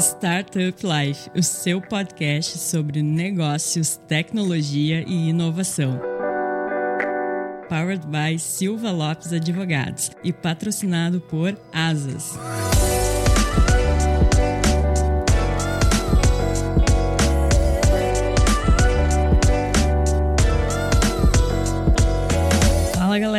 Startup Life, o seu podcast sobre negócios, tecnologia e inovação. Powered by Silva Lopes Advogados e patrocinado por Asas.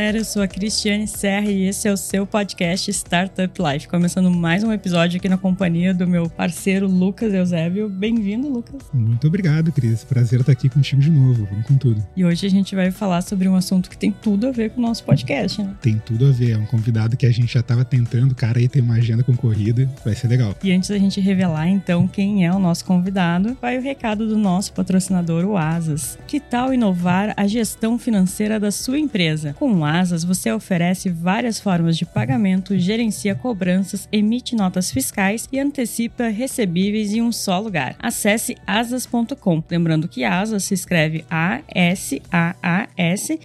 Galera, eu sou a Cristiane Serra e esse é o seu podcast Startup Life. Começando mais um episódio aqui na companhia do meu parceiro Lucas Eusébio. Bem-vindo, Lucas. Muito obrigado, Cris. Prazer estar aqui contigo de novo. Vamos com tudo. E hoje a gente vai falar sobre um assunto que tem tudo a ver com o nosso podcast, né? Tem tudo a ver. É um convidado que a gente já estava tentando. O cara aí tem uma agenda concorrida. Vai ser legal. E antes da gente revelar, então, quem é o nosso convidado, vai o recado do nosso patrocinador, o Asas. Que tal inovar a gestão financeira da sua empresa? Com Asas, você oferece várias formas de pagamento, gerencia cobranças, emite notas fiscais e antecipa recebíveis em um só lugar. Acesse asas.com. Lembrando que Asas se escreve A-S-A-A-S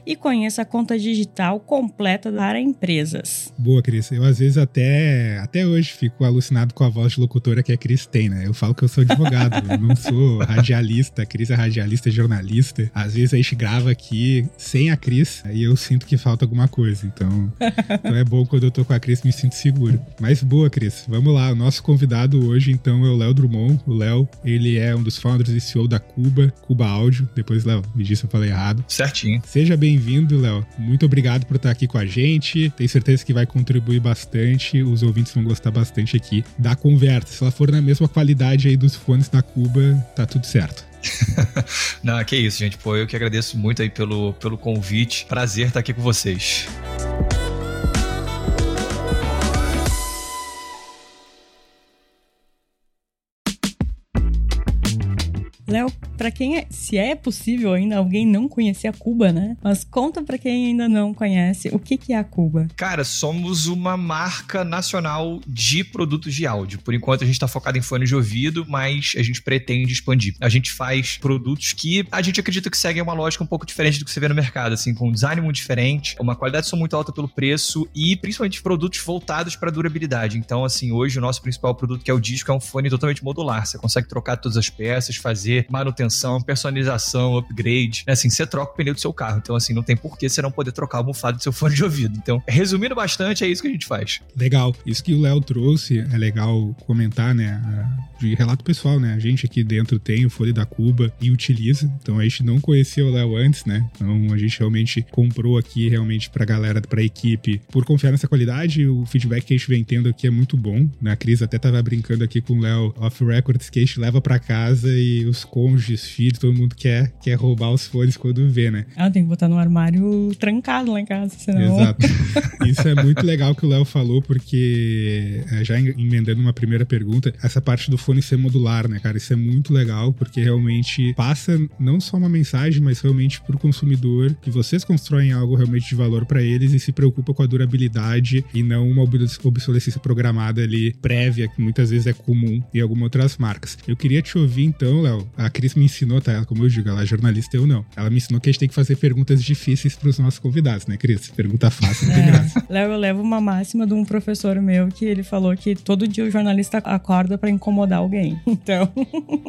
e conheça a conta digital completa para empresas. Boa, Cris. Eu às vezes até, até hoje fico alucinado com a voz de locutora que a Cris tem, né? Eu falo que eu sou advogado, eu não sou radialista. A Cris é radialista, jornalista. Às vezes a gente grava aqui sem a Cris e eu sinto que falta alguma coisa. Então, então é bom quando eu tô com a Cris, me sinto seguro. Mas boa, Cris. Vamos lá. O nosso convidado hoje, então, é o Léo Drummond. O Léo, ele é um dos founders e CEO da Cuba, Cuba Áudio. Depois, Léo, me disse se eu falei errado. Certinho. Seja bem-vindo, Léo. Muito obrigado por estar aqui com a gente. Tenho certeza que vai contribuir bastante. Os ouvintes vão gostar bastante aqui da conversa. Se ela for na mesma qualidade aí dos fones da Cuba, tá tudo certo. Não, que isso, gente. Pô, eu que agradeço muito aí pelo, pelo convite. Prazer estar aqui com vocês. Léo, para quem é, se é possível ainda alguém não conhecer a Cuba, né? Mas conta para quem ainda não conhece, o que que é a Cuba? Cara, somos uma marca nacional de produtos de áudio. Por enquanto a gente tá focado em fone de ouvido, mas a gente pretende expandir. A gente faz produtos que a gente acredita que seguem uma lógica um pouco diferente do que você vê no mercado, assim, com um design muito diferente, uma qualidade de som muito alta pelo preço e principalmente produtos voltados para durabilidade. Então, assim, hoje o nosso principal produto que é o disco é um fone totalmente modular. Você consegue trocar todas as peças, fazer manutenção, personalização, upgrade. É assim, você troca o pneu do seu carro. Então, assim, não tem por que você não poder trocar a almofada do seu fone de ouvido. Então, resumindo bastante, é isso que a gente faz. Legal. Isso que o Léo trouxe é legal comentar, né? De relato pessoal, né? A gente aqui dentro tem o fone da Cuba e utiliza. Então, a gente não conhecia o Léo antes, né? Então, a gente realmente comprou aqui realmente pra galera, pra equipe, por confiar nessa qualidade. O feedback que a gente vem tendo aqui é muito bom. Né? A Cris até tava brincando aqui com o Léo off records que a gente leva pra casa e os cônjuges, filhos, todo mundo quer, quer roubar os fones quando vê, né? Ah, tem que botar no armário trancado lá em casa, senão... Exato. Isso é muito legal que o Léo falou, porque é, já emendando uma primeira pergunta, essa parte do fone ser modular, né, cara? Isso é muito legal, porque realmente passa não só uma mensagem, mas realmente pro consumidor que vocês constroem algo realmente de valor para eles e se preocupa com a durabilidade e não uma obsolescência programada ali prévia, que muitas vezes é comum em algumas outras marcas. Eu queria te ouvir então, Léo, a Cris me ensinou, tá? Como eu digo, ela é jornalista, eu não. Ela me ensinou que a gente tem que fazer perguntas difíceis pros nossos convidados, né, Cris? Pergunta fácil, não tem é. graça. Léo, eu levo uma máxima de um professor meu que ele falou que todo dia o jornalista acorda para incomodar alguém. Então.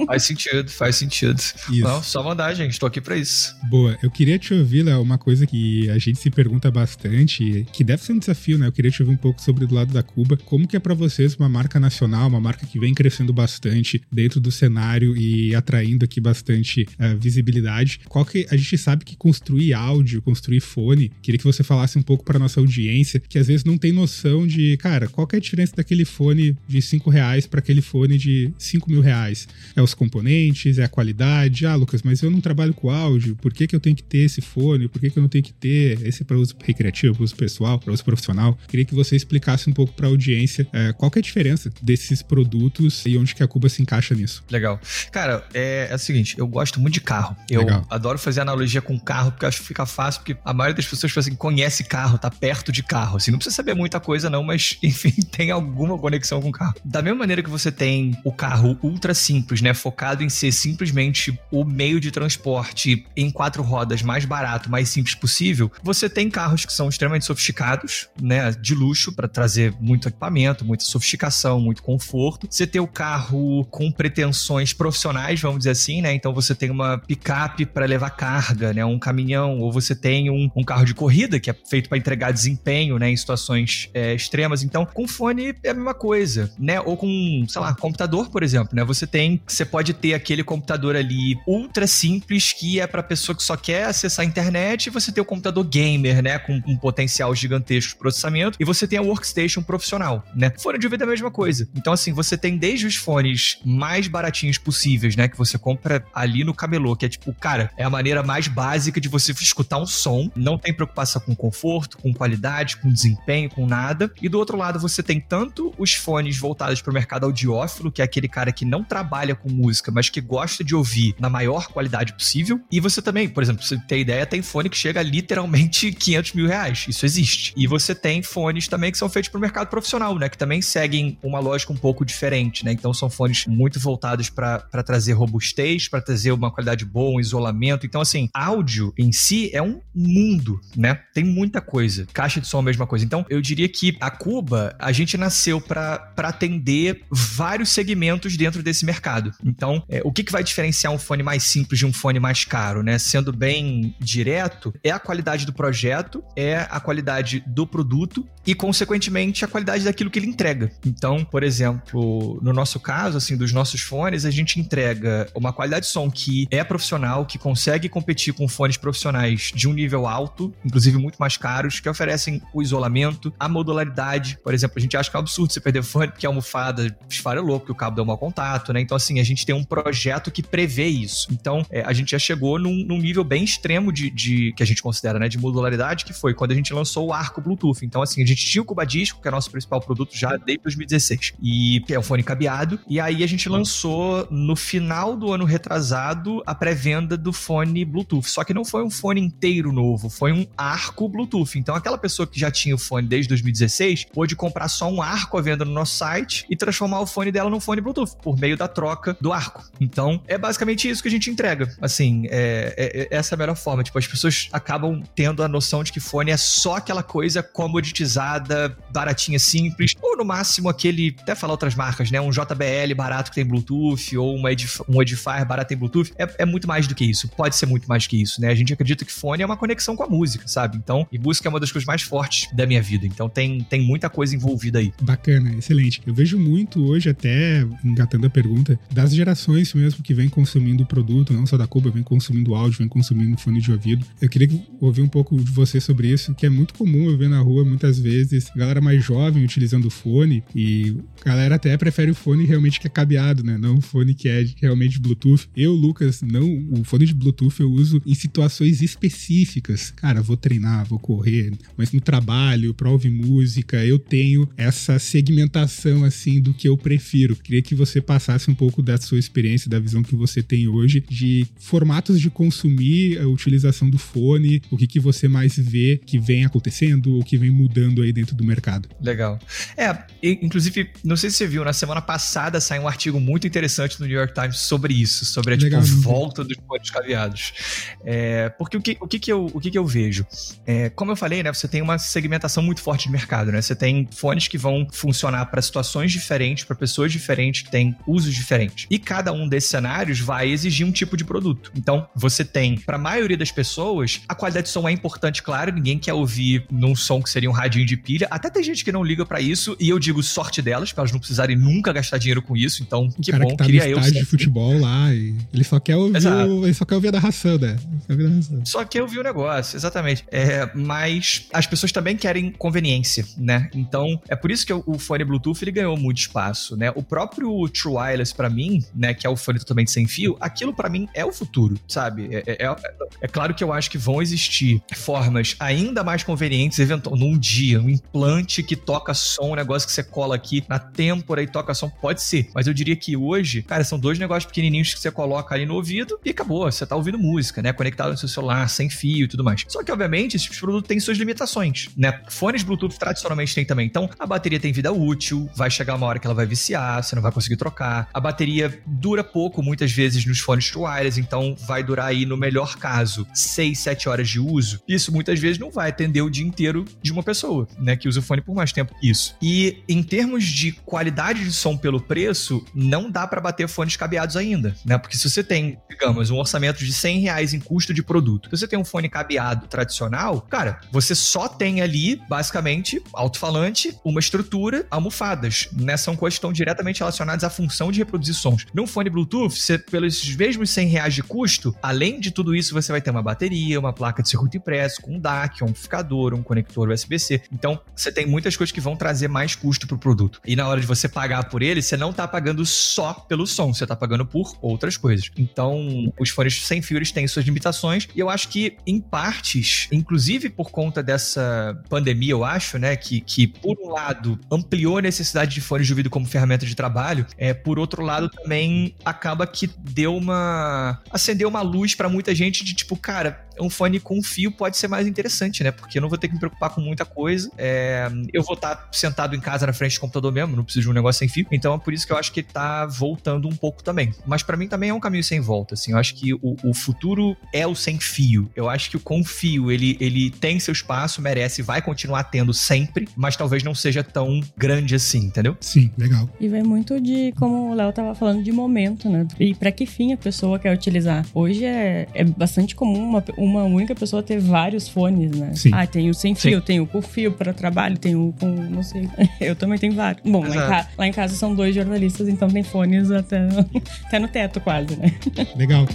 Faz sentido, faz sentido. Isso. Não, só mandar, gente. Tô aqui pra isso. Boa. Eu queria te ouvir, Léo, uma coisa que a gente se pergunta bastante, que deve ser um desafio, né? Eu queria te ouvir um pouco sobre do lado da Cuba. Como que é para vocês uma marca nacional, uma marca que vem crescendo bastante dentro do cenário e atraindo aqui bastante uh, visibilidade. Qual que a gente sabe que construir áudio, construir fone, queria que você falasse um pouco para nossa audiência que às vezes não tem noção de, cara, qual que é a diferença daquele fone de 5 reais para aquele fone de 5 mil reais? É os componentes, é a qualidade. Ah, Lucas, mas eu não trabalho com áudio, por que, que eu tenho que ter esse fone? Por que, que eu não tenho que ter esse para uso recreativo, para uso pessoal, para uso profissional? Queria que você explicasse um pouco para a audiência uh, qual que é a diferença desses produtos e onde que a Cuba se encaixa nisso. Legal. Cara, é, é o seguinte, eu gosto muito de carro. Eu Legal. adoro fazer analogia com carro, porque eu acho que fica fácil, porque a maioria das pessoas, tipo assim, conhece carro, tá perto de carro. Assim, não precisa saber muita coisa, não, mas, enfim, tem alguma conexão com carro. Da mesma maneira que você tem o carro ultra simples, né? Focado em ser simplesmente o meio de transporte em quatro rodas mais barato, mais simples possível, você tem carros que são extremamente sofisticados, né? De luxo, para trazer muito equipamento, muita sofisticação, muito conforto. Você tem o carro com pretensões profissionais, vamos dizer assim, né? Então você tem uma picape para levar carga, né? Um caminhão, ou você tem um, um carro de corrida que é feito para entregar desempenho, né? Em situações é, extremas. Então, com fone é a mesma coisa, né? Ou com, sei lá, computador, por exemplo, né? Você tem, você pode ter aquele computador ali ultra simples que é para pessoa que só quer acessar a internet, e você tem o computador gamer, né? Com um potencial gigantesco de processamento, e você tem a workstation profissional, né? Fone de ouvido é a mesma coisa. Então, assim, você tem desde os fones mais baratinhos possíveis, né? Que você compra ali no camelô, que é tipo, cara, é a maneira mais básica de você escutar um som, não tem preocupação com conforto, com qualidade, com desempenho, com nada. E do outro lado, você tem tanto os fones voltados para o mercado audiófilo, que é aquele cara que não trabalha com música, mas que gosta de ouvir na maior qualidade possível. E você também, por exemplo, você tem ideia, tem fone que chega a literalmente 500 mil reais. Isso existe. E você tem fones também que são feitos para o mercado profissional, né? Que também seguem uma lógica um pouco diferente, né? Então são fones muito voltados para trazer robustez, para trazer uma qualidade boa, um isolamento. Então, assim, áudio em si é um mundo, né? Tem muita coisa. Caixa de som é a mesma coisa. Então, eu diria que a Cuba, a gente nasceu para atender vários segmentos dentro desse mercado. Então, é, o que, que vai diferenciar um fone mais simples de um fone mais caro, né? Sendo bem direto, é a qualidade do projeto, é a qualidade do produto e, consequentemente, a qualidade daquilo que ele entrega. Então, por exemplo, no nosso caso, assim, dos nossos fones, a gente entrega uma qualidade de som que é profissional, que consegue competir com fones profissionais de um nível alto, inclusive muito mais caros, que oferecem o isolamento, a modularidade. Por exemplo, a gente acha que é um absurdo você perder fone porque a almofada esfarelou, porque o cabo deu mau contato, né? Então, assim, a gente tem um projeto que prevê isso. Então, é, a gente já chegou num, num nível bem extremo de, de, que a gente considera, né, de modularidade, que foi quando a gente lançou o arco Bluetooth. Então, assim, a gente tinha o Cuba Disco, que é nosso principal produto já desde 2016, e é um fone cabeado. E aí a gente lançou no final do ano retrasado a pré-venda do fone Bluetooth. Só que não foi um fone inteiro novo, foi um arco Bluetooth. Então, aquela pessoa que já tinha o fone desde 2016 pôde comprar só um arco à venda no nosso site e transformar o fone dela num fone Bluetooth por meio da troca do arco. Então, é basicamente isso que a gente entrega. Assim, é, é, é essa é a melhor forma. Tipo, as pessoas acabam tendo a noção de que fone é só aquela coisa comoditizada, baratinha, simples, ou no máximo aquele, até falar outras marcas, né? Um JBL barato que tem Bluetooth, ou uma um Edifier barato que tem Bluetooth. É, é muito mais do que isso. Pode ser muito mais que isso, né? A gente acredita que fone é uma conexão com a música, sabe? Então, e música é uma das coisas mais fortes da minha vida. Então, tem, tem muita coisa envolvida aí. Bacana, excelente. Eu vejo muito hoje, até engatando a pergunta, das gerações mesmo que vem consumindo o produto, não só da Cuba, vem consumindo áudio, vem consumindo fone de ouvido. Eu queria ouvir um pouco de você sobre isso, que é muito comum eu ver na rua muitas vezes galera mais jovem utilizando fone e a galera até prefere o fone realmente que é cabeado, né? Não o fone que é realmente Bluetooth. Eu, Lucas, não, o fone de Bluetooth eu uso em situações específicas. Cara, vou treinar, vou correr, mas no trabalho, pra ouvir música, eu tenho essa segmentação assim do que eu prefiro. Queria que você passasse um pouco da sua experiência, da visão que você tem hoje de formatos de consumir a utilização do fone, o que, que você mais vê que vem acontecendo ou que vem mudando aí dentro do mercado. Legal. É, inclusive, não sei se você viu, na semana passada saiu um artigo muito interessante no New York Times sobre isso, sobre a tipo, volta dos fones caveados. É, porque o que, o, que, que, eu, o que, que eu vejo? É, como eu falei, né, você tem uma segmentação muito forte de mercado, né? Você tem fones que vão funcionar para situações diferentes, para pessoas diferentes, que têm usos diferentes. E cada um desses cenários vai exigir um tipo de produto. Então, você tem, para a maioria das pessoas, a qualidade de som é importante, claro, ninguém quer ouvir num som que seria um radinho de pilha. Até tem gente que não liga para isso, e eu digo sorte delas, elas não precisarem nunca gastar dinheiro com isso. Então, o que bom, que tá queria no eu. de futebol lá, e ele só quer ouvir, o, ele só quer ouvir a narração, né? Só quer ouvir o negócio, exatamente. É, mas as pessoas também querem conveniência, né? Então, é por isso que o, fone Bluetooth ele ganhou muito espaço, né? O próprio True Wireless, para mim, né, que é o fone totalmente sem fio, aquilo para mim é o futuro, sabe? É, é, é, é, claro que eu acho que vão existir formas ainda mais convenientes, eventual, num dia, um implante que toca som, um negócio negócio que você cola aqui na têmpora e toca som, pode ser. Mas eu diria que hoje, cara, são dois negócios pequenininhos que você coloca ali no ouvido e acabou. Você tá ouvindo música, né? Conectado no seu celular, sem fio e tudo mais. Só que, obviamente, esse tipo de produto tem suas limitações, né? Fones Bluetooth tradicionalmente tem também. Então, a bateria tem vida útil, vai chegar uma hora que ela vai viciar, você não vai conseguir trocar. A bateria dura pouco, muitas vezes, nos fones wireless, então vai durar aí, no melhor caso, 6, 7 horas de uso. Isso muitas vezes não vai atender o dia inteiro de uma pessoa, né? Que usa o fone por mais tempo. Isso. E em termos de qualidade de som pelo preço, não dá para bater fones cabeados ainda, né? Porque se você tem, digamos, um orçamento de 100 reais em custo de produto, se você tem um fone cabeado tradicional, cara, você só tem ali, basicamente, alto-falante, uma estrutura, almofadas, né? São coisas que estão diretamente relacionadas à função de reproduzir sons. Num fone Bluetooth, você, pelos mesmos 100 reais de custo, além de tudo isso, você vai ter uma bateria, uma placa de circuito impresso, com um DAC, um amplificador, um conector USB-C. Então, você tem muitas coisas que vão trazer mais custo pro produto. E na hora de você pagar por ele, você não tá pagando só pelo som, você tá pagando por outras coisas. Então, os fones sem fio eles têm suas limitações e eu acho que em partes, inclusive por conta dessa pandemia, eu acho, né, que, que por um lado ampliou a necessidade de fones de ouvido como ferramenta de trabalho, é por outro lado também acaba que deu uma acendeu uma luz para muita gente de tipo, cara, um fone com fio pode ser mais interessante, né? Porque eu não vou ter que me preocupar com muita coisa. É, eu vou estar sentado em casa na frente do computador mesmo, não preciso de um negócio sem fio. Então é por isso que eu acho que tá voltando um pouco também. Mas para mim também é um caminho sem volta, assim. Eu acho que o, o, futuro é o sem fio. Eu acho que o com fio, ele, ele tem seu espaço, merece, vai continuar tendo sempre, mas talvez não seja tão grande assim, entendeu? Sim, legal. E vai muito de, como o Léo tava falando, de momento, né? E para que fim a pessoa quer utilizar. Hoje é, é bastante comum uma, uma única pessoa ter vários fones, né? Sim. Ah, tem o sem fio, Sim. tem o com fio para trabalho, tem o com, não sei. Eu também tenho vários. Bom, lá em, ca, lá em, casa são dois jornalistas, então tem fones até, até no teto quase, né? Legal.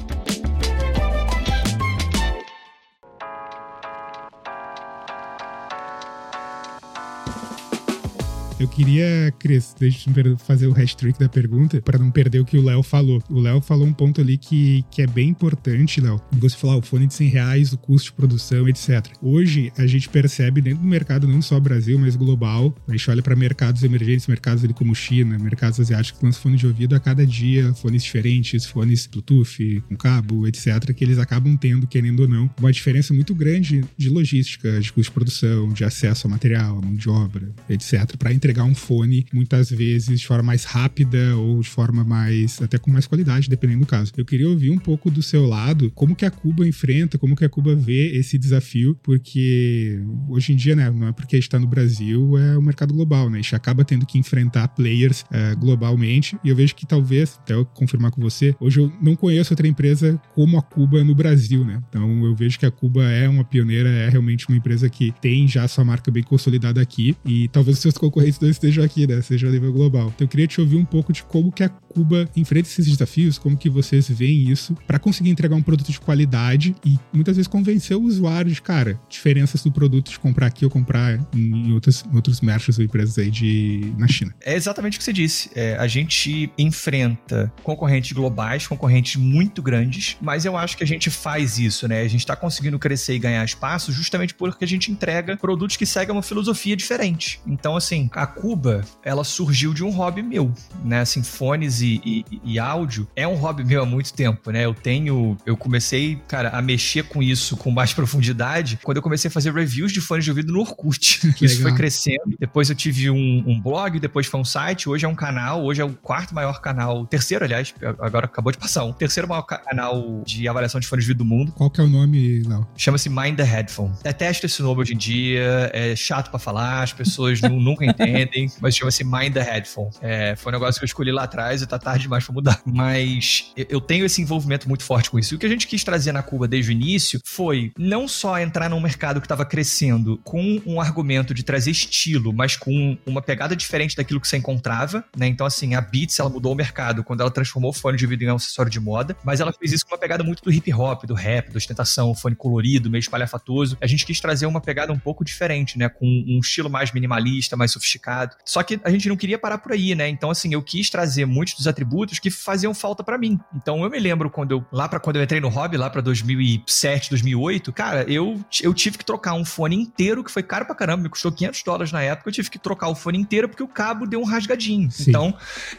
Eu queria, Cris, deixa eu fazer o hashtag da pergunta para não perder o que o Léo falou. O Léo falou um ponto ali que, que é bem importante, Léo. Você falar o fone de 100 reais, o custo de produção, etc. Hoje, a gente percebe dentro do mercado, não só Brasil, mas global, a gente olha para mercados emergentes, mercados ali como China, mercados asiáticos que lançam fone de ouvido a cada dia, fones diferentes, fones Bluetooth, com cabo, etc., que eles acabam tendo, querendo ou não, uma diferença muito grande de logística, de custo de produção, de acesso a material, a mão de obra, etc., para entregar um fone muitas vezes de forma mais rápida ou de forma mais até com mais qualidade, dependendo do caso. Eu queria ouvir um pouco do seu lado, como que a Cuba enfrenta, como que a Cuba vê esse desafio, porque hoje em dia, né, não é porque está no Brasil, é o mercado global, né? A gente acaba tendo que enfrentar players é, globalmente e eu vejo que talvez, até eu confirmar com você, hoje eu não conheço outra empresa como a Cuba no Brasil, né? Então eu vejo que a Cuba é uma pioneira, é realmente uma empresa que tem já sua marca bem consolidada aqui e talvez os seus concorrentes não estejam aqui, né? Seja a nível global. Então eu queria te ouvir um pouco de como que a Cuba enfrenta esses desafios, como que vocês veem isso para conseguir entregar um produto de qualidade e muitas vezes convencer o usuário de, cara, diferenças do produto de comprar aqui ou comprar em outros, outros merchants ou empresas aí de, na China. É exatamente o que você disse. É, a gente enfrenta concorrentes globais, concorrentes muito grandes, mas eu acho que a gente faz isso, né? A gente está conseguindo crescer e ganhar espaço justamente porque a gente entrega produtos que seguem uma filosofia diferente. Então, assim, a Cuba, ela surgiu de um hobby meu, né? Assim, fones e, e, e, áudio é um hobby meu há muito tempo, né? Eu tenho, eu comecei, cara, a mexer com isso com mais profundidade quando eu comecei a fazer reviews de fones de ouvido no Orkut. isso foi crescendo. Depois eu tive um, um, blog, depois foi um site, hoje é um canal, hoje é o quarto maior canal, terceiro, aliás, agora acabou de passar um, terceiro maior canal de avaliação de fones de ouvido do mundo. Qual que é o nome, Léo? Chama-se Mind the Headphone. Detesto esse nome hoje em dia, é chato para falar, as pessoas nunca entendem, mas chama-se Mind the Headphone. É, foi um negócio que eu escolhi lá atrás e tá tarde demais pra mudar. Mas eu tenho esse envolvimento muito forte com isso. E o que a gente quis trazer na Cuba desde o início foi não só entrar num mercado que estava crescendo com um argumento de trazer estilo, mas com uma pegada diferente daquilo que você encontrava, né? Então, assim, a Beats, ela mudou o mercado quando ela transformou o fone de vídeo em um acessório de moda, mas ela fez isso com uma pegada muito do hip hop, do rap, da ostentação, fone colorido, meio espalhafatoso. A gente quis trazer uma pegada um pouco diferente, né? Com um estilo mais minimalista, mais sofisticado. Só que a gente não queria parar por aí, né? Então, assim, eu quis trazer muitos dos atributos que faziam falta para mim. Então eu me lembro quando eu, lá para quando eu entrei no hobby, lá para 2007, 2008, cara, eu, eu tive que trocar um fone inteiro, que foi caro pra caramba, me custou 500 dólares na época, eu tive que trocar o fone inteiro porque o cabo deu um rasgadinho. Sim. Então,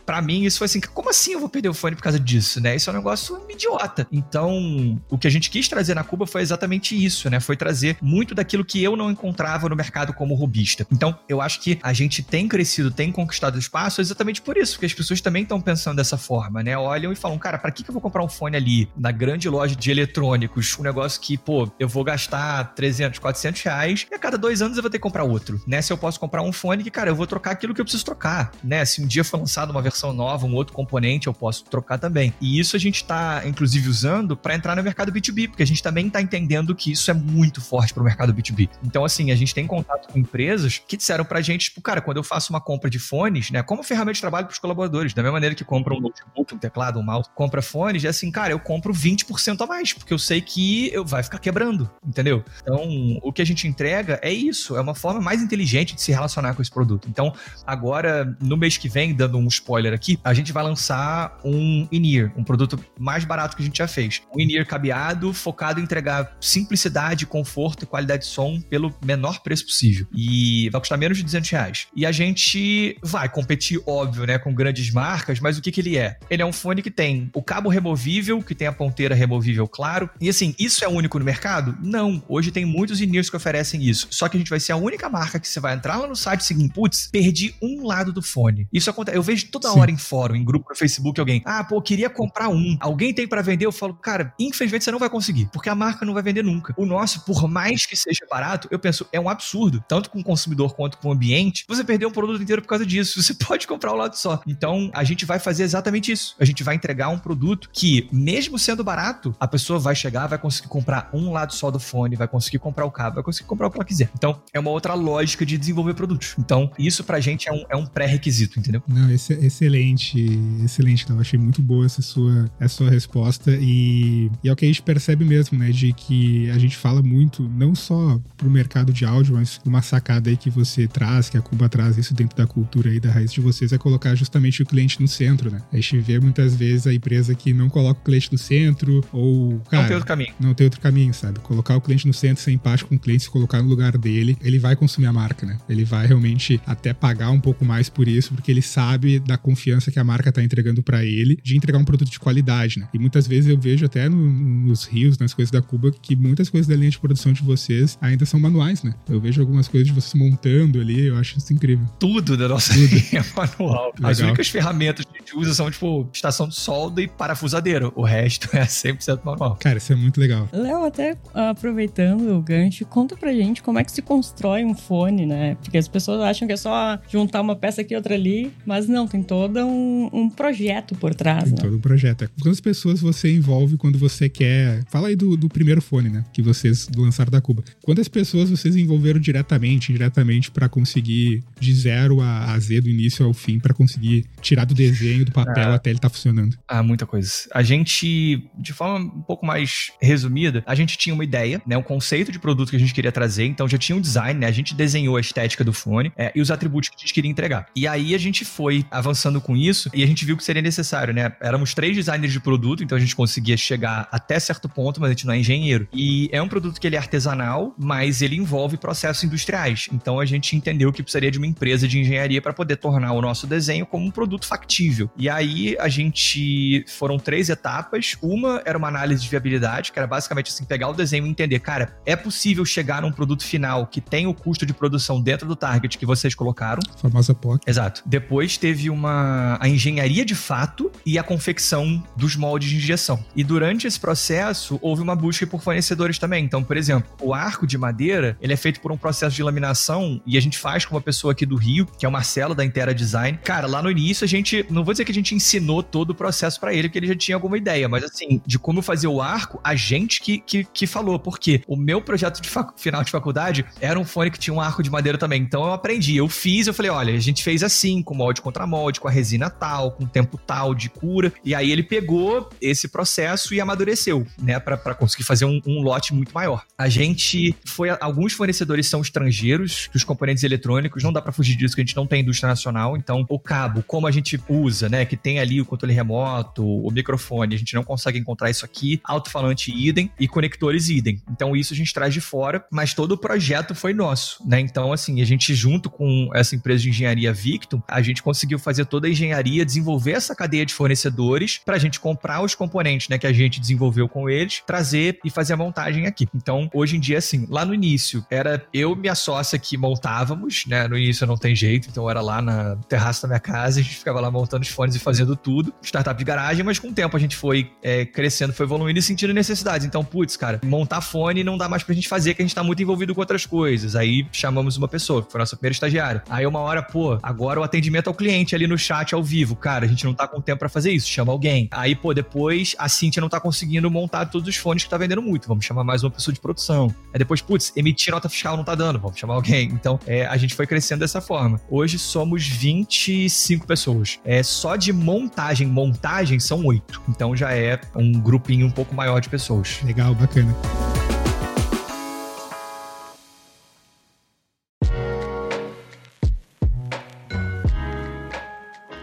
para mim, isso foi assim, como assim eu vou perder o fone por causa disso, né? Isso é um negócio idiota. Então, o que a gente quis trazer na Cuba foi exatamente isso, né? Foi trazer muito daquilo que eu não encontrava no mercado como robista. Então, eu acho que a gente tem crescido, tem conquistado espaço exatamente por isso, porque as pessoas também estão pensando dessa forma, né? Olham e falam, cara, para que, que eu vou comprar um fone ali na grande loja de eletrônicos? Um negócio que, pô, eu vou gastar 300, 400 reais e a cada dois anos eu vou ter que comprar outro, né? Se eu posso comprar um fone que, cara, eu vou trocar aquilo que eu preciso trocar, né? Se um dia for lançado uma versão nova, um outro componente, eu posso trocar também. E isso a gente tá, inclusive, usando para entrar no mercado B2B, porque a gente também tá entendendo que isso é muito forte pro mercado B2B. Então, assim, a gente tem contato com empresas que disseram pra gente, tipo, cara, quando eu faço uma compra de fones, né, como ferramenta de trabalho pros colaboradores, da mesma maneira que compra um notebook, um teclado, um mouse, compra fones, é assim, cara, eu compro 20% a mais, porque eu sei que eu vai ficar quebrando, entendeu? Então, o que a gente entrega é isso, é uma forma mais inteligente de se relacionar com esse produto. Então, agora, no mês que vem, dando um spoiler aqui, a gente vai lançar um in-ear, um produto mais barato que a gente já fez. Um in-ear cabeado, focado em entregar simplicidade, conforto e qualidade de som pelo menor preço possível. E vai custar menos de 200 reais. E a gente vai competir, óbvio, né, com grandes marcas, mas o que que ele é? Ele é um fone que tem o cabo removível, que tem a ponteira removível, claro. E assim, isso é único no mercado? Não. Hoje tem muitos in-ears que oferecem isso. Só que a gente vai ser a única marca que você vai entrar lá no site seguinte, putz, perdi um lado do fone. Isso acontece. Eu vejo toda Sim. hora em fórum, em grupo no Facebook, alguém, ah, pô, queria comprar um. Alguém tem para vender? Eu falo, cara, infelizmente você não vai conseguir, porque a marca não vai vender nunca. O nosso, por mais que seja barato, eu penso, é um absurdo, tanto com o consumidor quanto com o ambiente, você perder um produto inteiro por causa disso. Você pode comprar um lado só. Então, a gente vai fazer exatamente isso. A gente vai entregar um produto que, mesmo sendo barato, a pessoa vai chegar, vai conseguir comprar um lado só do fone, vai conseguir comprar o cabo, vai conseguir comprar o que ela quiser. Então, é uma outra lógica de desenvolver produtos. Então, isso pra gente é um, é um pré-requisito, entendeu? Não, esse, excelente, excelente. Eu achei muito boa essa sua, essa sua resposta e, e é o que a gente percebe mesmo, né? De que a gente fala muito, não só pro mercado de áudio, mas uma sacada aí que você traz, que a Cuba traz isso dentro da cultura aí da raiz de vocês, é colocar justamente o cliente no centro, né? A gente vê muitas vezes a empresa que não coloca o cliente no centro ou, cara, não tem outro caminho. Não tem outro caminho, sabe? Colocar o cliente no centro, ser empático com o cliente, se colocar no lugar dele, ele vai consumir a marca, né? Ele vai realmente até pagar um pouco mais por isso, porque ele sabe da confiança que a marca tá entregando para ele de entregar um produto de qualidade, né? E muitas vezes eu vejo até no, nos rios, nas coisas da Cuba, que muitas coisas da linha de produção de vocês ainda são manuais, né? Eu vejo algumas coisas de vocês montando ali, eu acho isso incrível. Tudo da nossa Tudo. linha é manual. Legal. As únicas ferramentas que a gente usa são, tipo, estação de solda e parafusadeira. O resto é 100% manual. Cara, isso é muito legal. Léo, até aproveitando o gancho, conta pra gente como é que se constrói um fone, né? Porque as pessoas acham que é só juntar uma peça aqui, outra ali, mas não, tem todo um, um projeto por trás. Tem né? todo um projeto. Quantas pessoas você envolve quando você quer. Fala aí do, do primeiro fone, né? Que vocês lançaram da Cuba. Quantas pessoas vocês envolveram diretamente, indiretamente, para conseguir de zero a, a, Z, do início ao fim, para conseguir tirar do desenho, do papel, ah, até ele estar tá funcionando? Ah, muita coisa. A gente, de forma um pouco mais resumida, a gente tinha uma ideia, né? Um conceito de produto que a gente queria trazer, então já tinha um design, né? A gente desenhou a estética do fone é, e os atributos que a gente queria entregar. E aí a gente foi avançando com isso e a gente viu que seria necessário, né? Éramos três designers de produto, então a gente conseguia chegar até certo ponto, mas a gente não é engenheiro. E é um produto que ele é artesanal, mas ele envolve processos industriais. Então a gente entendeu que precisaria de uma empresa de engenharia para poder tornar o nosso desenho como um produto factível. E aí a gente foram três etapas. Uma era uma análise de viabilidade, que era basicamente assim pegar o desenho e entender, cara, é possível chegar num produto final que tem o custo de produção dentro do target que vocês colocaram. A famosa POC. Exato. Depois teve uma a engenharia de fato e a confecção dos moldes de injeção. E durante esse processo houve uma busca por fornecedores também. Então, por exemplo, o arco de madeira, ele é feito por um processo de laminação e a gente faz com uma pessoa aqui do Rio, que é o Marcelo da Intera Design. Cara, lá no início a gente, não vou dizer que a gente ensinou todo o processo para ele, porque ele já tinha alguma ideia, mas assim, de como fazer o arco, a gente que, que, que falou, porque o meu projeto de final de faculdade era um fone que tinha um arco de madeira também. Então eu aprendi, eu fiz, eu falei, olha, a gente fez assim, com molde contra molde, com a resina tal, com tempo tal de cura. E aí ele pegou esse processo e amadureceu, né, para conseguir fazer um, um, lote muito maior. A gente foi, alguns fornecedores são estrangeiros, que os componentes eletrônicos, não dá para fugir disso, que a gente não tem indústria nacional. Então, o cabo, como a gente usa né? Que tem ali o controle remoto, o microfone, a gente não consegue encontrar isso aqui, alto-falante idem e conectores idem. Então isso a gente traz de fora, mas todo o projeto foi nosso, né? Então assim, a gente junto com essa empresa de engenharia Victum, a gente conseguiu fazer toda a engenharia, desenvolver essa cadeia de fornecedores para a gente comprar os componentes, né, que a gente desenvolveu com eles, trazer e fazer a montagem aqui. Então, hoje em dia assim, lá no início era eu e minha sócia que montávamos, né? No início não tem jeito, então era lá na terraço da minha casa, a gente ficava lá montando os fones e fazendo tudo, startup de garagem, mas com o tempo a gente foi é, crescendo, foi evoluindo e sentindo necessidades. Então, putz, cara, montar fone não dá mais pra gente fazer, que a gente tá muito envolvido com outras coisas. Aí chamamos uma pessoa, que foi nosso primeiro estagiário. Aí uma hora, pô, agora o atendimento ao cliente ali no chat ao vivo. Cara, a gente não tá com tempo para fazer isso, chama alguém. Aí, pô, depois a Cintia não tá conseguindo montar todos os fones que tá vendendo muito, vamos chamar mais uma pessoa de produção. Aí depois, putz, emitir nota fiscal não tá dando, vamos chamar alguém. Então, é, a gente foi crescendo dessa forma. Hoje somos 25 pessoas. É só de montagem, montagem são oito. Então já é um grupinho um pouco maior de pessoas. Legal, bacana.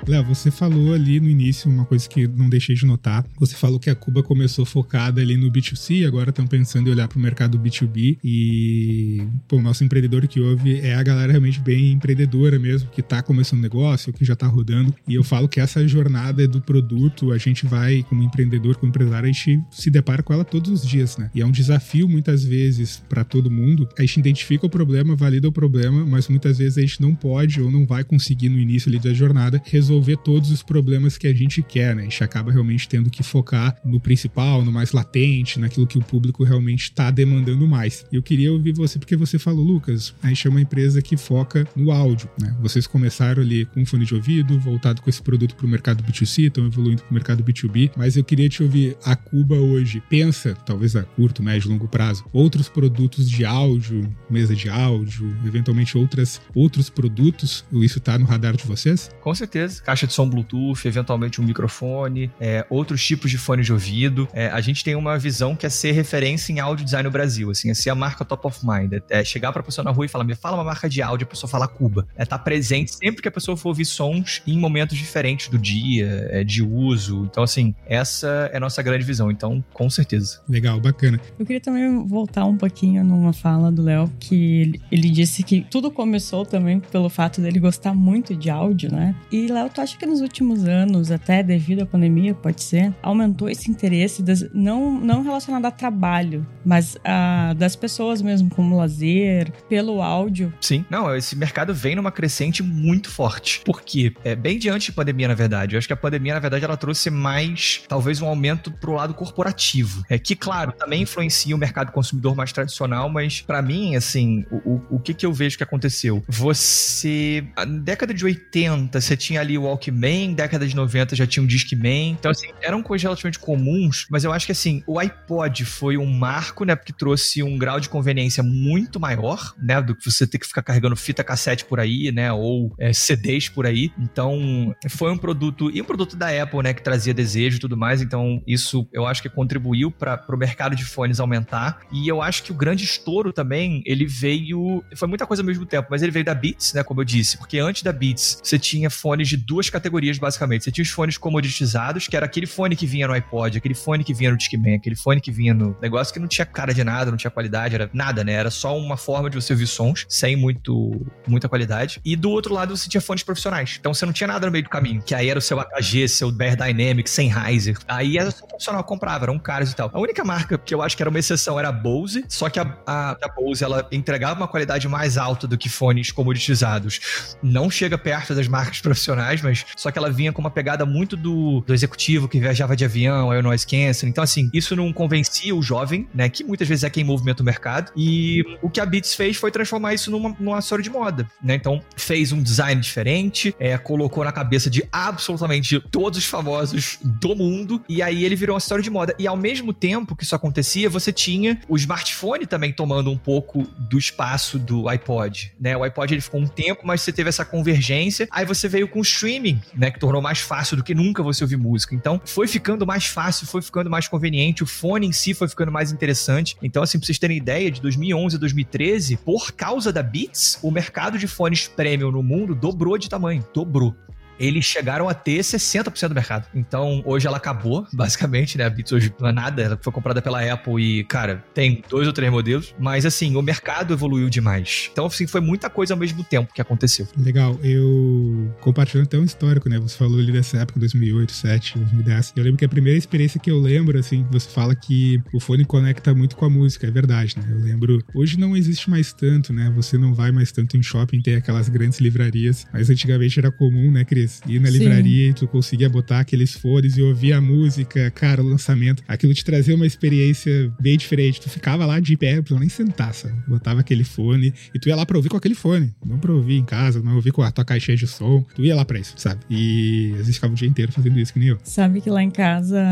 Léo, você falou ali no início uma coisa que não deixei de notar. Você falou que a Cuba começou focada ali no B2C, agora estão pensando em olhar para o mercado B2B. E, pô, o nosso empreendedor que ouve é a galera realmente bem empreendedora mesmo, que está começando negócio, que já está rodando. E eu falo que essa jornada do produto, a gente vai, como empreendedor, como empresário, a gente se depara com ela todos os dias, né? E é um desafio muitas vezes para todo mundo. A gente identifica o problema, valida o problema, mas muitas vezes a gente não pode ou não vai conseguir no início ali da jornada resolver resolver todos os problemas que a gente quer, né? A gente acaba realmente tendo que focar no principal, no mais latente, naquilo que o público realmente está demandando mais. Eu queria ouvir você, porque você falou, Lucas, a gente é uma empresa que foca no áudio, né? Vocês começaram ali com fone de ouvido, voltado com esse produto para o mercado B2C, estão evoluindo para o mercado B2B, mas eu queria te ouvir, a Cuba hoje pensa, talvez a curto, médio, longo prazo, outros produtos de áudio, mesa de áudio, eventualmente outras, outros produtos, isso está no radar de vocês? Com certeza caixa de som Bluetooth, eventualmente um microfone, é, outros tipos de fone de ouvido. É, a gente tem uma visão que é ser referência em áudio design no Brasil, assim, é ser a marca top of mind. É, é chegar pra pessoa na rua e falar, me fala uma marca de áudio, a pessoa fala Cuba. É estar tá presente sempre que a pessoa for ouvir sons em momentos diferentes do dia, é, de uso. Então, assim, essa é a nossa grande visão. Então, com certeza. Legal, bacana. Eu queria também voltar um pouquinho numa fala do Léo, que ele disse que tudo começou também pelo fato dele gostar muito de áudio, né? E Léo tu acha que nos últimos anos, até devido à pandemia, pode ser, aumentou esse interesse das, não, não relacionado a trabalho, mas a, das pessoas mesmo, como lazer, pelo áudio? Sim, não, esse mercado vem numa crescente muito forte. Por quê? É bem diante da pandemia, na verdade. Eu acho que a pandemia, na verdade, ela trouxe mais, talvez, um aumento pro lado corporativo. É que, claro, também influencia o mercado consumidor mais tradicional, mas para mim, assim, o, o, o que que eu vejo que aconteceu? Você, na década de 80, você tinha ali o Walkman, década de 90 já tinha um Discman. Então, assim, eram coisas relativamente comuns, mas eu acho que, assim, o iPod foi um marco, né? Porque trouxe um grau de conveniência muito maior, né? Do que você ter que ficar carregando fita cassete por aí, né? Ou é, CDs por aí. Então, foi um produto, e um produto da Apple, né? Que trazia desejo e tudo mais. Então, isso eu acho que contribuiu para o mercado de fones aumentar. E eu acho que o grande estouro também, ele veio. Foi muita coisa ao mesmo tempo, mas ele veio da Beats, né? Como eu disse. Porque antes da Beats, você tinha fones de duas categorias, basicamente. Você tinha os fones comoditizados, que era aquele fone que vinha no iPod, aquele fone que vinha no Discman, aquele fone que vinha no negócio que não tinha cara de nada, não tinha qualidade, era nada, né? Era só uma forma de você ouvir sons, sem muito, muita qualidade. E do outro lado você tinha fones profissionais. Então você não tinha nada no meio do caminho, que aí era o seu AKG, seu Bear Dynamic, Sennheiser. Aí era só profissional comprava, eram caros e tal. A única marca que eu acho que era uma exceção era a Bose, só que a, a, a Bose ela entregava uma qualidade mais alta do que fones comoditizados. Não chega perto das marcas profissionais, só que ela vinha com uma pegada muito do, do executivo que viajava de avião, aí o noise. Então, assim, isso não convencia o jovem, né? Que muitas vezes é quem movimenta o mercado. E o que a Beats fez foi transformar isso numa, num acessório de moda, né? Então, fez um design diferente, é, colocou na cabeça de absolutamente todos os famosos do mundo, e aí ele virou um acessório de moda. E ao mesmo tempo que isso acontecia, você tinha o smartphone também tomando um pouco do espaço do iPod, né? O iPod ele ficou um tempo, mas você teve essa convergência. Aí você veio com o streaming, né? Que tornou mais fácil do que nunca você ouvir música. Então, foi ficando mais fácil, foi ficando mais conveniente. O fone em si foi ficando mais interessante. Então, assim, pra vocês terem ideia, de 2011 a 2013, por causa da Beats, o mercado de fones premium no mundo dobrou de tamanho. Dobrou eles chegaram a ter 60% do mercado. Então, hoje ela acabou, basicamente, né? A Beats hoje não é nada, ela foi comprada pela Apple e, cara, tem dois ou três modelos, mas assim, o mercado evoluiu demais. Então, assim, foi muita coisa ao mesmo tempo que aconteceu. Legal, eu compartilhando até um histórico, né? Você falou ali dessa época, 2008, 2007, 2010. Eu lembro que a primeira experiência que eu lembro, assim, você fala que o fone conecta muito com a música, é verdade, né? Eu lembro, hoje não existe mais tanto, né? Você não vai mais tanto em shopping, tem aquelas grandes livrarias, mas antigamente era comum, né, Cris? Ir na Sim. livraria e tu conseguia botar aqueles fones e ouvir a música, cara, o lançamento. Aquilo te trazia uma experiência bem diferente. Tu ficava lá de pé, não nem sentar, sabe? Botava aquele fone e tu ia lá pra ouvir com aquele fone. Não pra ouvir em casa, não ouvir com a tua caixinha de som. Tu ia lá pra isso, sabe? E às vezes ficava o dia inteiro fazendo isso, que nem eu. Sabe que lá em casa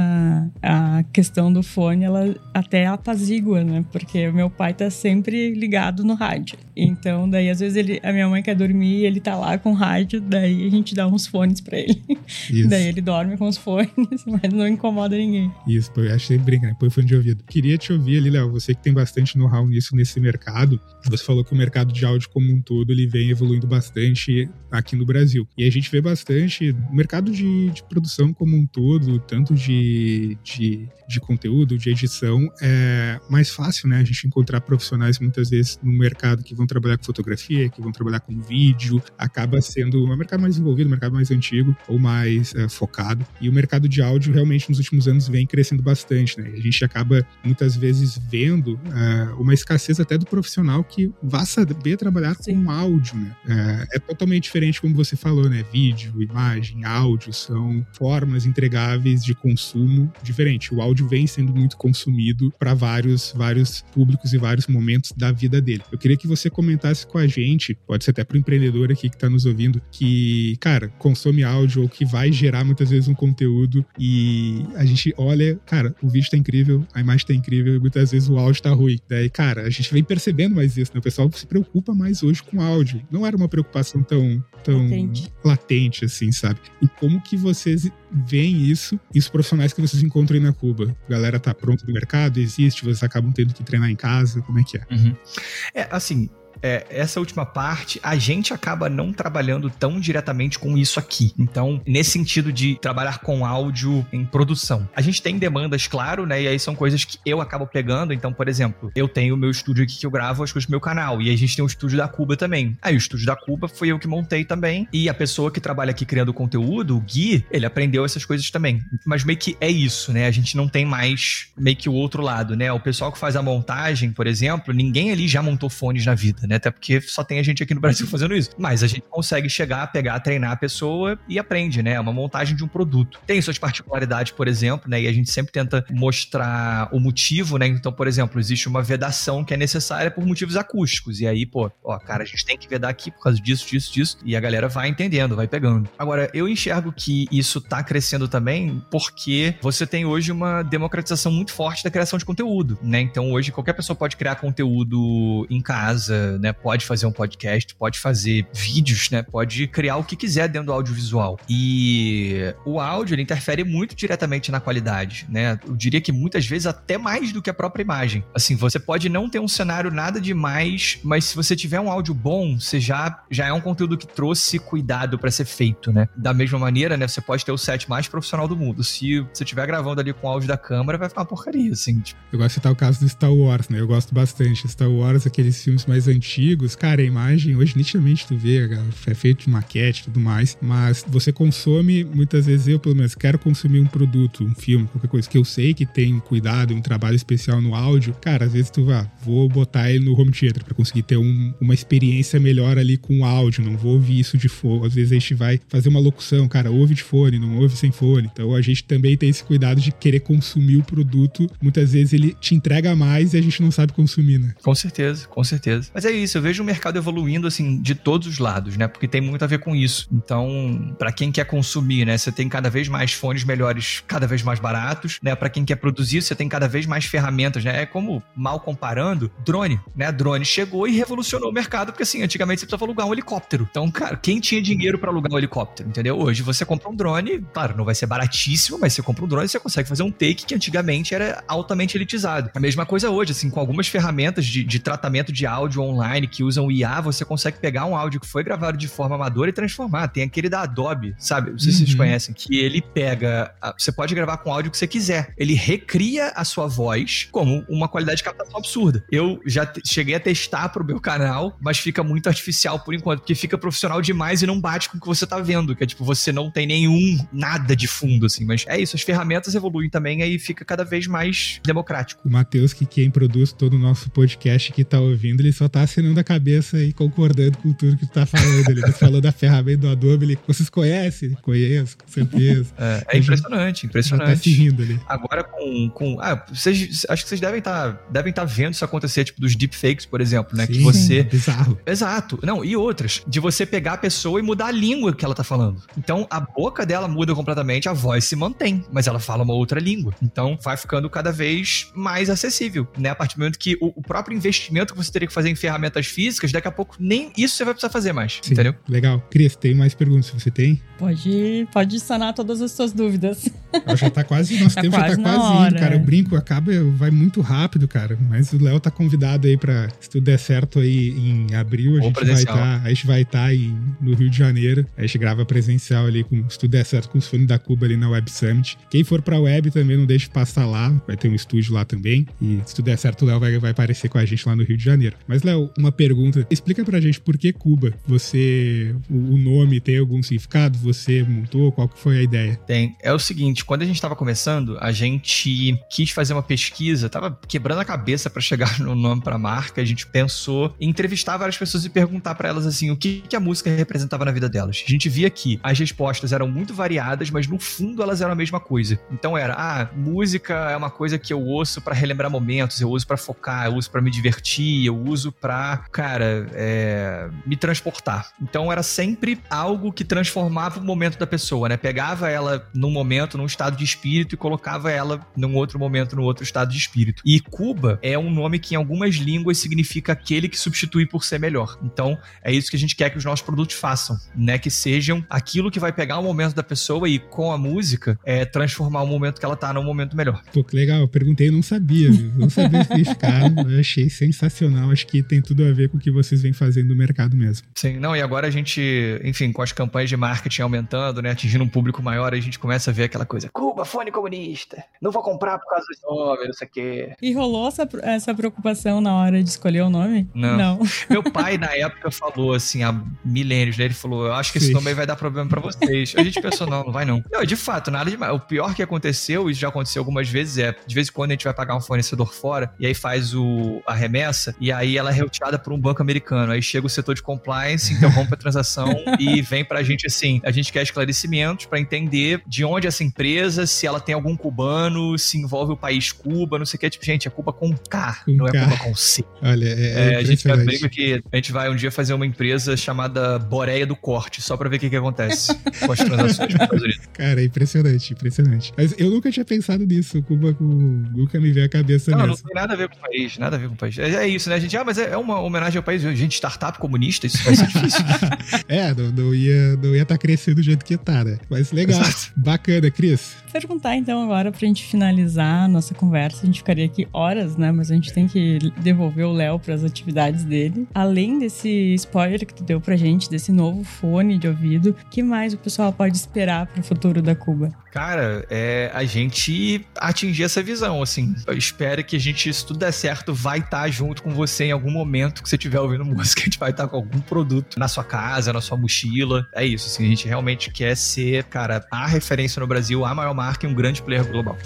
a questão do fone, ela até apazigua, né? Porque o meu pai tá sempre ligado no rádio. Então, daí às vezes ele, a minha mãe quer dormir e ele tá lá com o rádio, daí a gente dá uns fones pra ele. Isso. daí ele dorme com os fones, mas não incomoda ninguém. Isso, eu achei brinca, né? Põe fone de ouvido. Queria te ouvir ali, Léo, você que tem bastante know-how nisso, nesse mercado. Você falou que o mercado de áudio como um todo, ele vem evoluindo bastante aqui no Brasil. E a gente vê bastante o mercado de, de produção como um todo, tanto de, de, de conteúdo, de edição, é mais fácil, né? A gente encontrar profissionais muitas vezes no mercado que vão trabalhar com fotografia, que vão trabalhar com vídeo, acaba sendo um mercado mais envolvido, um mercado mais antigo ou mais é, focado. E o mercado de áudio realmente nos últimos anos vem crescendo bastante, né? A gente acaba muitas vezes vendo é, uma escassez até do profissional que vá saber trabalhar Sim. com áudio, né? É, é totalmente diferente, como você falou, né? Vídeo, imagem, áudio são formas entregáveis de consumo diferente. O áudio vem sendo muito consumido para vários, vários públicos e vários momentos da vida dele. Eu queria que você comentasse com a gente, pode ser até para o empreendedor aqui que está nos ouvindo, que, cara, consome áudio ou que vai gerar muitas vezes um conteúdo e a gente olha, cara, o vídeo está incrível, a imagem está incrível e muitas vezes o áudio está ruim. Daí, cara, a gente vem percebendo mais isso, né? O pessoal se preocupa mais hoje com áudio. Não era uma preocupação tão, tão latente. latente assim, sabe? E como que vocês veem isso e os profissionais que vocês encontram aí na Cuba? A galera tá pronta no mercado, existe, vocês acabam tendo que treinar em casa, como é que é? Uhum. É, assim, é, essa última parte, a gente acaba não trabalhando tão diretamente com isso aqui. Então, nesse sentido de trabalhar com áudio em produção. A gente tem demandas, claro, né? E aí são coisas que eu acabo pegando. Então, por exemplo, eu tenho o meu estúdio aqui que eu gravo as coisas do meu canal. E a gente tem o estúdio da Cuba também. Aí o estúdio da Cuba foi eu que montei também. E a pessoa que trabalha aqui criando conteúdo, o Gui, ele aprendeu essas coisas também. Mas meio que é isso, né? A gente não tem mais meio que o outro lado, né? O pessoal que faz a montagem, por exemplo, ninguém ali já montou fones na vida, né? Né? Até porque só tem a gente aqui no Brasil fazendo isso. Mas a gente consegue chegar, pegar, treinar a pessoa e aprende, né? É uma montagem de um produto. Tem suas particularidades, por exemplo, né? E a gente sempre tenta mostrar o motivo, né? Então, por exemplo, existe uma vedação que é necessária por motivos acústicos. E aí, pô, ó, cara, a gente tem que vedar aqui por causa disso, disso, disso. E a galera vai entendendo, vai pegando. Agora, eu enxergo que isso tá crescendo também porque você tem hoje uma democratização muito forte da criação de conteúdo, né? Então, hoje qualquer pessoa pode criar conteúdo em casa, né? Pode fazer um podcast, pode fazer vídeos, né? Pode criar o que quiser dentro do audiovisual. E o áudio, ele interfere muito diretamente na qualidade, né? Eu diria que muitas vezes até mais do que a própria imagem. Assim, você pode não ter um cenário nada demais, mas se você tiver um áudio bom, você já, já é um conteúdo que trouxe cuidado para ser feito, né? Da mesma maneira, né? Você pode ter o set mais profissional do mundo. Se você estiver gravando ali com o áudio da câmera, vai ficar uma porcaria, assim. Tipo. Eu gosto de citar o caso do Star Wars, né? Eu gosto bastante. Star Wars, aqueles filmes mais antigos antigos, cara, a imagem hoje nitidamente tu vê, é feito de maquete e tudo mais, mas você consome, muitas vezes eu pelo menos quero consumir um produto, um filme, qualquer coisa que eu sei que tem cuidado, um trabalho especial no áudio, cara, às vezes tu vá, vou botar ele no home theater para conseguir ter um, uma experiência melhor ali com o áudio, não vou ouvir isso de fone, às vezes a gente vai fazer uma locução, cara, ouve de fone, não ouve sem fone, então a gente também tem esse cuidado de querer consumir o produto, muitas vezes ele te entrega mais e a gente não sabe consumir, né? Com certeza, com certeza. Mas é isso, eu vejo o mercado evoluindo assim de todos os lados, né? Porque tem muito a ver com isso. Então, para quem quer consumir, né, você tem cada vez mais fones melhores, cada vez mais baratos, né? Para quem quer produzir, você tem cada vez mais ferramentas, né? É como mal comparando, drone, né? Drone chegou e revolucionou o mercado, porque assim, antigamente você precisava alugar um helicóptero. Então, cara, quem tinha dinheiro para alugar um helicóptero, entendeu? Hoje você compra um drone, claro, não vai ser baratíssimo, mas você compra um drone e você consegue fazer um take que antigamente era altamente elitizado. A mesma coisa hoje, assim, com algumas ferramentas de, de tratamento de áudio online online que usam IA, você consegue pegar um áudio que foi gravado de forma amadora e transformar. Tem aquele da Adobe, sabe? Não sei uhum. se vocês uhum. conhecem, que ele pega. Você pode gravar com o áudio que você quiser. Ele recria a sua voz como uma qualidade de captação absurda. Eu já cheguei a testar pro meu canal, mas fica muito artificial por enquanto, porque fica profissional demais e não bate com o que você tá vendo, que é tipo, você não tem nenhum, nada de fundo, assim. Mas é isso, as ferramentas evoluem também, aí fica cada vez mais democrático. O Matheus, que quem produz todo o nosso podcast que tá ouvindo, ele só tá acenando a cabeça e concordando com tudo que tu tá falando. Ele tá falou da ferramenta do Adobe, ele, vocês conhecem? Conheço, com certeza. É, é impressionante, impressionante. Já tá se rindo ali. Agora com, com ah, vocês, acho que vocês devem estar tá, devem tá vendo isso acontecer, tipo, dos deepfakes, por exemplo, né? Sim, que você... bizarro. Exato. Não, e outras. De você pegar a pessoa e mudar a língua que ela tá falando. Então, a boca dela muda completamente, a voz se mantém, mas ela fala uma outra língua. Então, vai ficando cada vez mais acessível, né? A partir do momento que o, o próprio investimento que você teria que fazer em ferramentas físicas, daqui a pouco nem isso você vai precisar fazer mais, Sim, entendeu? Legal. Cris, tem mais perguntas se você tem? Pode, pode sanar todas as suas dúvidas. Já tá quase, nosso tá tempo quase já tá quase hora. indo, cara. O brinco acaba, vai muito rápido, cara. Mas o Léo tá convidado aí pra, se tudo der certo aí em abril, a gente vai estar, tá, a gente vai estar tá no Rio de Janeiro. A gente grava presencial ali, com, se tudo der certo, com os fones da Cuba ali na Web Summit. Quem for pra web também não deixe de passar lá, vai ter um estúdio lá também. E se tudo der certo, o Léo vai, vai aparecer com a gente lá no Rio de Janeiro. Mas, Léo, uma pergunta. Explica pra gente por que Cuba? Você, o, nome tem algum significado? Você montou? Qual que foi a ideia? Tem. É o seguinte, quando a gente estava começando, a gente quis fazer uma pesquisa, tava quebrando a cabeça para chegar no nome para a marca. A gente pensou em entrevistar várias pessoas e perguntar para elas assim o que, que a música representava na vida delas. A gente via que as respostas eram muito variadas, mas no fundo elas eram a mesma coisa. Então era, ah, música é uma coisa que eu ouço para relembrar momentos, eu uso para focar, eu uso para me divertir, eu uso para, cara, é, me transportar. Então era sempre algo que transformava o momento da pessoa, né? Pegava ela num momento, num estado de espírito e colocava ela num outro momento, num outro estado de espírito. E Cuba é um nome que em algumas línguas significa aquele que substitui por ser melhor. Então, é isso que a gente quer que os nossos produtos façam, né? Que sejam aquilo que vai pegar o momento da pessoa e com a música é transformar o momento que ela tá num momento melhor. Pô, que legal. Eu perguntei, eu não sabia, viu? não sabia o. Eu achei sensacional. Acho que tem tudo a ver com o que vocês vêm fazendo no mercado mesmo. Sim, não, e agora a gente, enfim, com as campanhas de marketing aumentando, né? Atingindo um público maior, a gente começa a ver aquela coisa. Cuba, fone comunista. Não vou comprar por causa do nome, não sei o quê. E rolou essa, essa preocupação na hora de escolher o nome? Não. não. Meu pai, na época, falou assim, há milênios, né? Ele falou: Eu acho que Sim. esse nome aí vai dar problema para vocês. A gente pensou: Não, não vai não. Não, de fato, nada demais. O pior que aconteceu, e já aconteceu algumas vezes, é de vez em quando a gente vai pagar um fornecedor fora e aí faz o, a remessa e aí ela retirada por um banco americano. Aí chega o setor de compliance, interrompe a transação e vem pra gente assim: a gente quer esclarecimentos para entender de onde essa empresa, se ela tem algum cubano, se envolve o país Cuba, não sei o que. Tipo, gente, é Cuba com K, com não é K. é Cuba com C. Olha, é, é, é a gente brinca que a gente vai um dia fazer uma empresa chamada Boreia do Corte, só pra ver o que, que acontece com as transações nos Estados Unidos. Cara, é impressionante, impressionante. Mas eu nunca tinha pensado nisso, Cuba com. Nunca me veio a cabeça Não, nessa. não tem nada a ver com o país, nada a ver com o país. É, é isso, né, gente? Ah, mas é, é uma homenagem ao país. Gente, startup comunista, isso vai ser difícil. é, não, não ia estar não ia tá crescendo do jeito que tá, né? Mas legal. Exato. Bacana, Cris. Perguntar então agora pra gente finalizar a nossa conversa. A gente ficaria aqui horas, né? Mas a gente tem que devolver o Léo para as atividades dele. Além desse spoiler que tu deu pra gente, desse novo fone de ouvido, que mais o pessoal pode esperar pro futuro da Cuba? Cara, é a gente atingir essa visão, assim. Eu espero que a gente, se tudo der certo, vai estar tá junto com você em algum momento que você estiver ouvindo música. A gente vai estar com algum produto na sua casa, na sua mochila. É isso, assim. A gente realmente quer ser, cara, a referência no Brasil, a maior marca e um grande player global.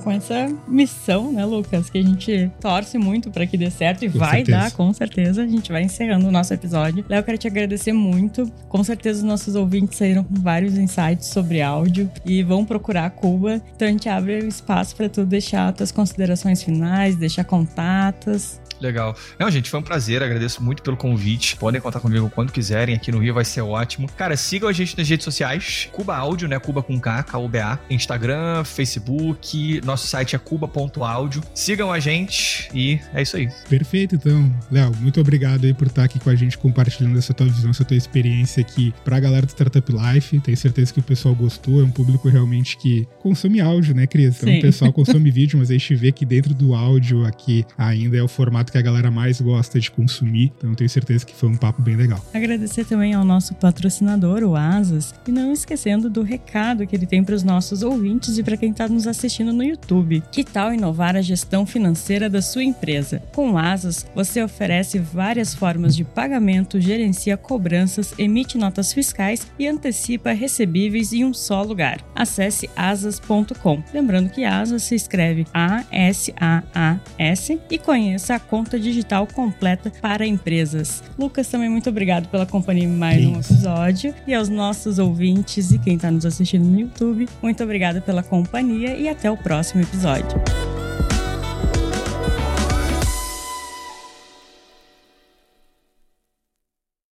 Com essa missão, né, Lucas, que a gente torce muito para que dê certo e com vai certeza. dar, com certeza. A gente vai encerrando o nosso episódio. Léo, quero te agradecer muito. Com certeza os nossos ouvintes saíram com vários insights sobre áudio e vão procurar Cuba. Então a gente abre o espaço para tu deixar tuas considerações finais, deixar contatos. Legal. Não, gente, foi um prazer. Agradeço muito pelo convite. Podem contar comigo quando quiserem. Aqui no Rio vai ser ótimo. Cara, sigam a gente nas redes sociais. Cuba Áudio, né? Cuba com K, K-U-B-A. Instagram, Facebook, nosso site é cuba.audio. Sigam a gente e é isso aí. Perfeito, então. Léo, muito obrigado aí por estar aqui com a gente compartilhando essa tua visão, essa tua experiência aqui pra galera do Startup Life. Tenho certeza que o pessoal gostou. É um público realmente que consome áudio, né, Cris? Então Sim. o pessoal consome vídeo, mas a gente vê que dentro do áudio aqui ainda é o formato que a galera mais gosta de consumir. Então tenho certeza que foi um papo bem legal. Agradecer também ao nosso patrocinador, o Asas, e não esquecendo do recado que ele tem para os nossos ouvintes e para quem está nos assistindo no YouTube. Que tal inovar a gestão financeira da sua empresa? Com o Asas, você oferece várias formas de pagamento, gerencia cobranças, emite notas fiscais e antecipa recebíveis em um só lugar. Acesse asas.com. Lembrando que Asas se escreve A-S-A-A-S e conheça a conta digital completa para empresas. Lucas, também muito obrigado pela companhia em mais um episódio e aos nossos ouvintes e quem está nos assistindo no YouTube, muito obrigada pela companhia e até o próximo episódio.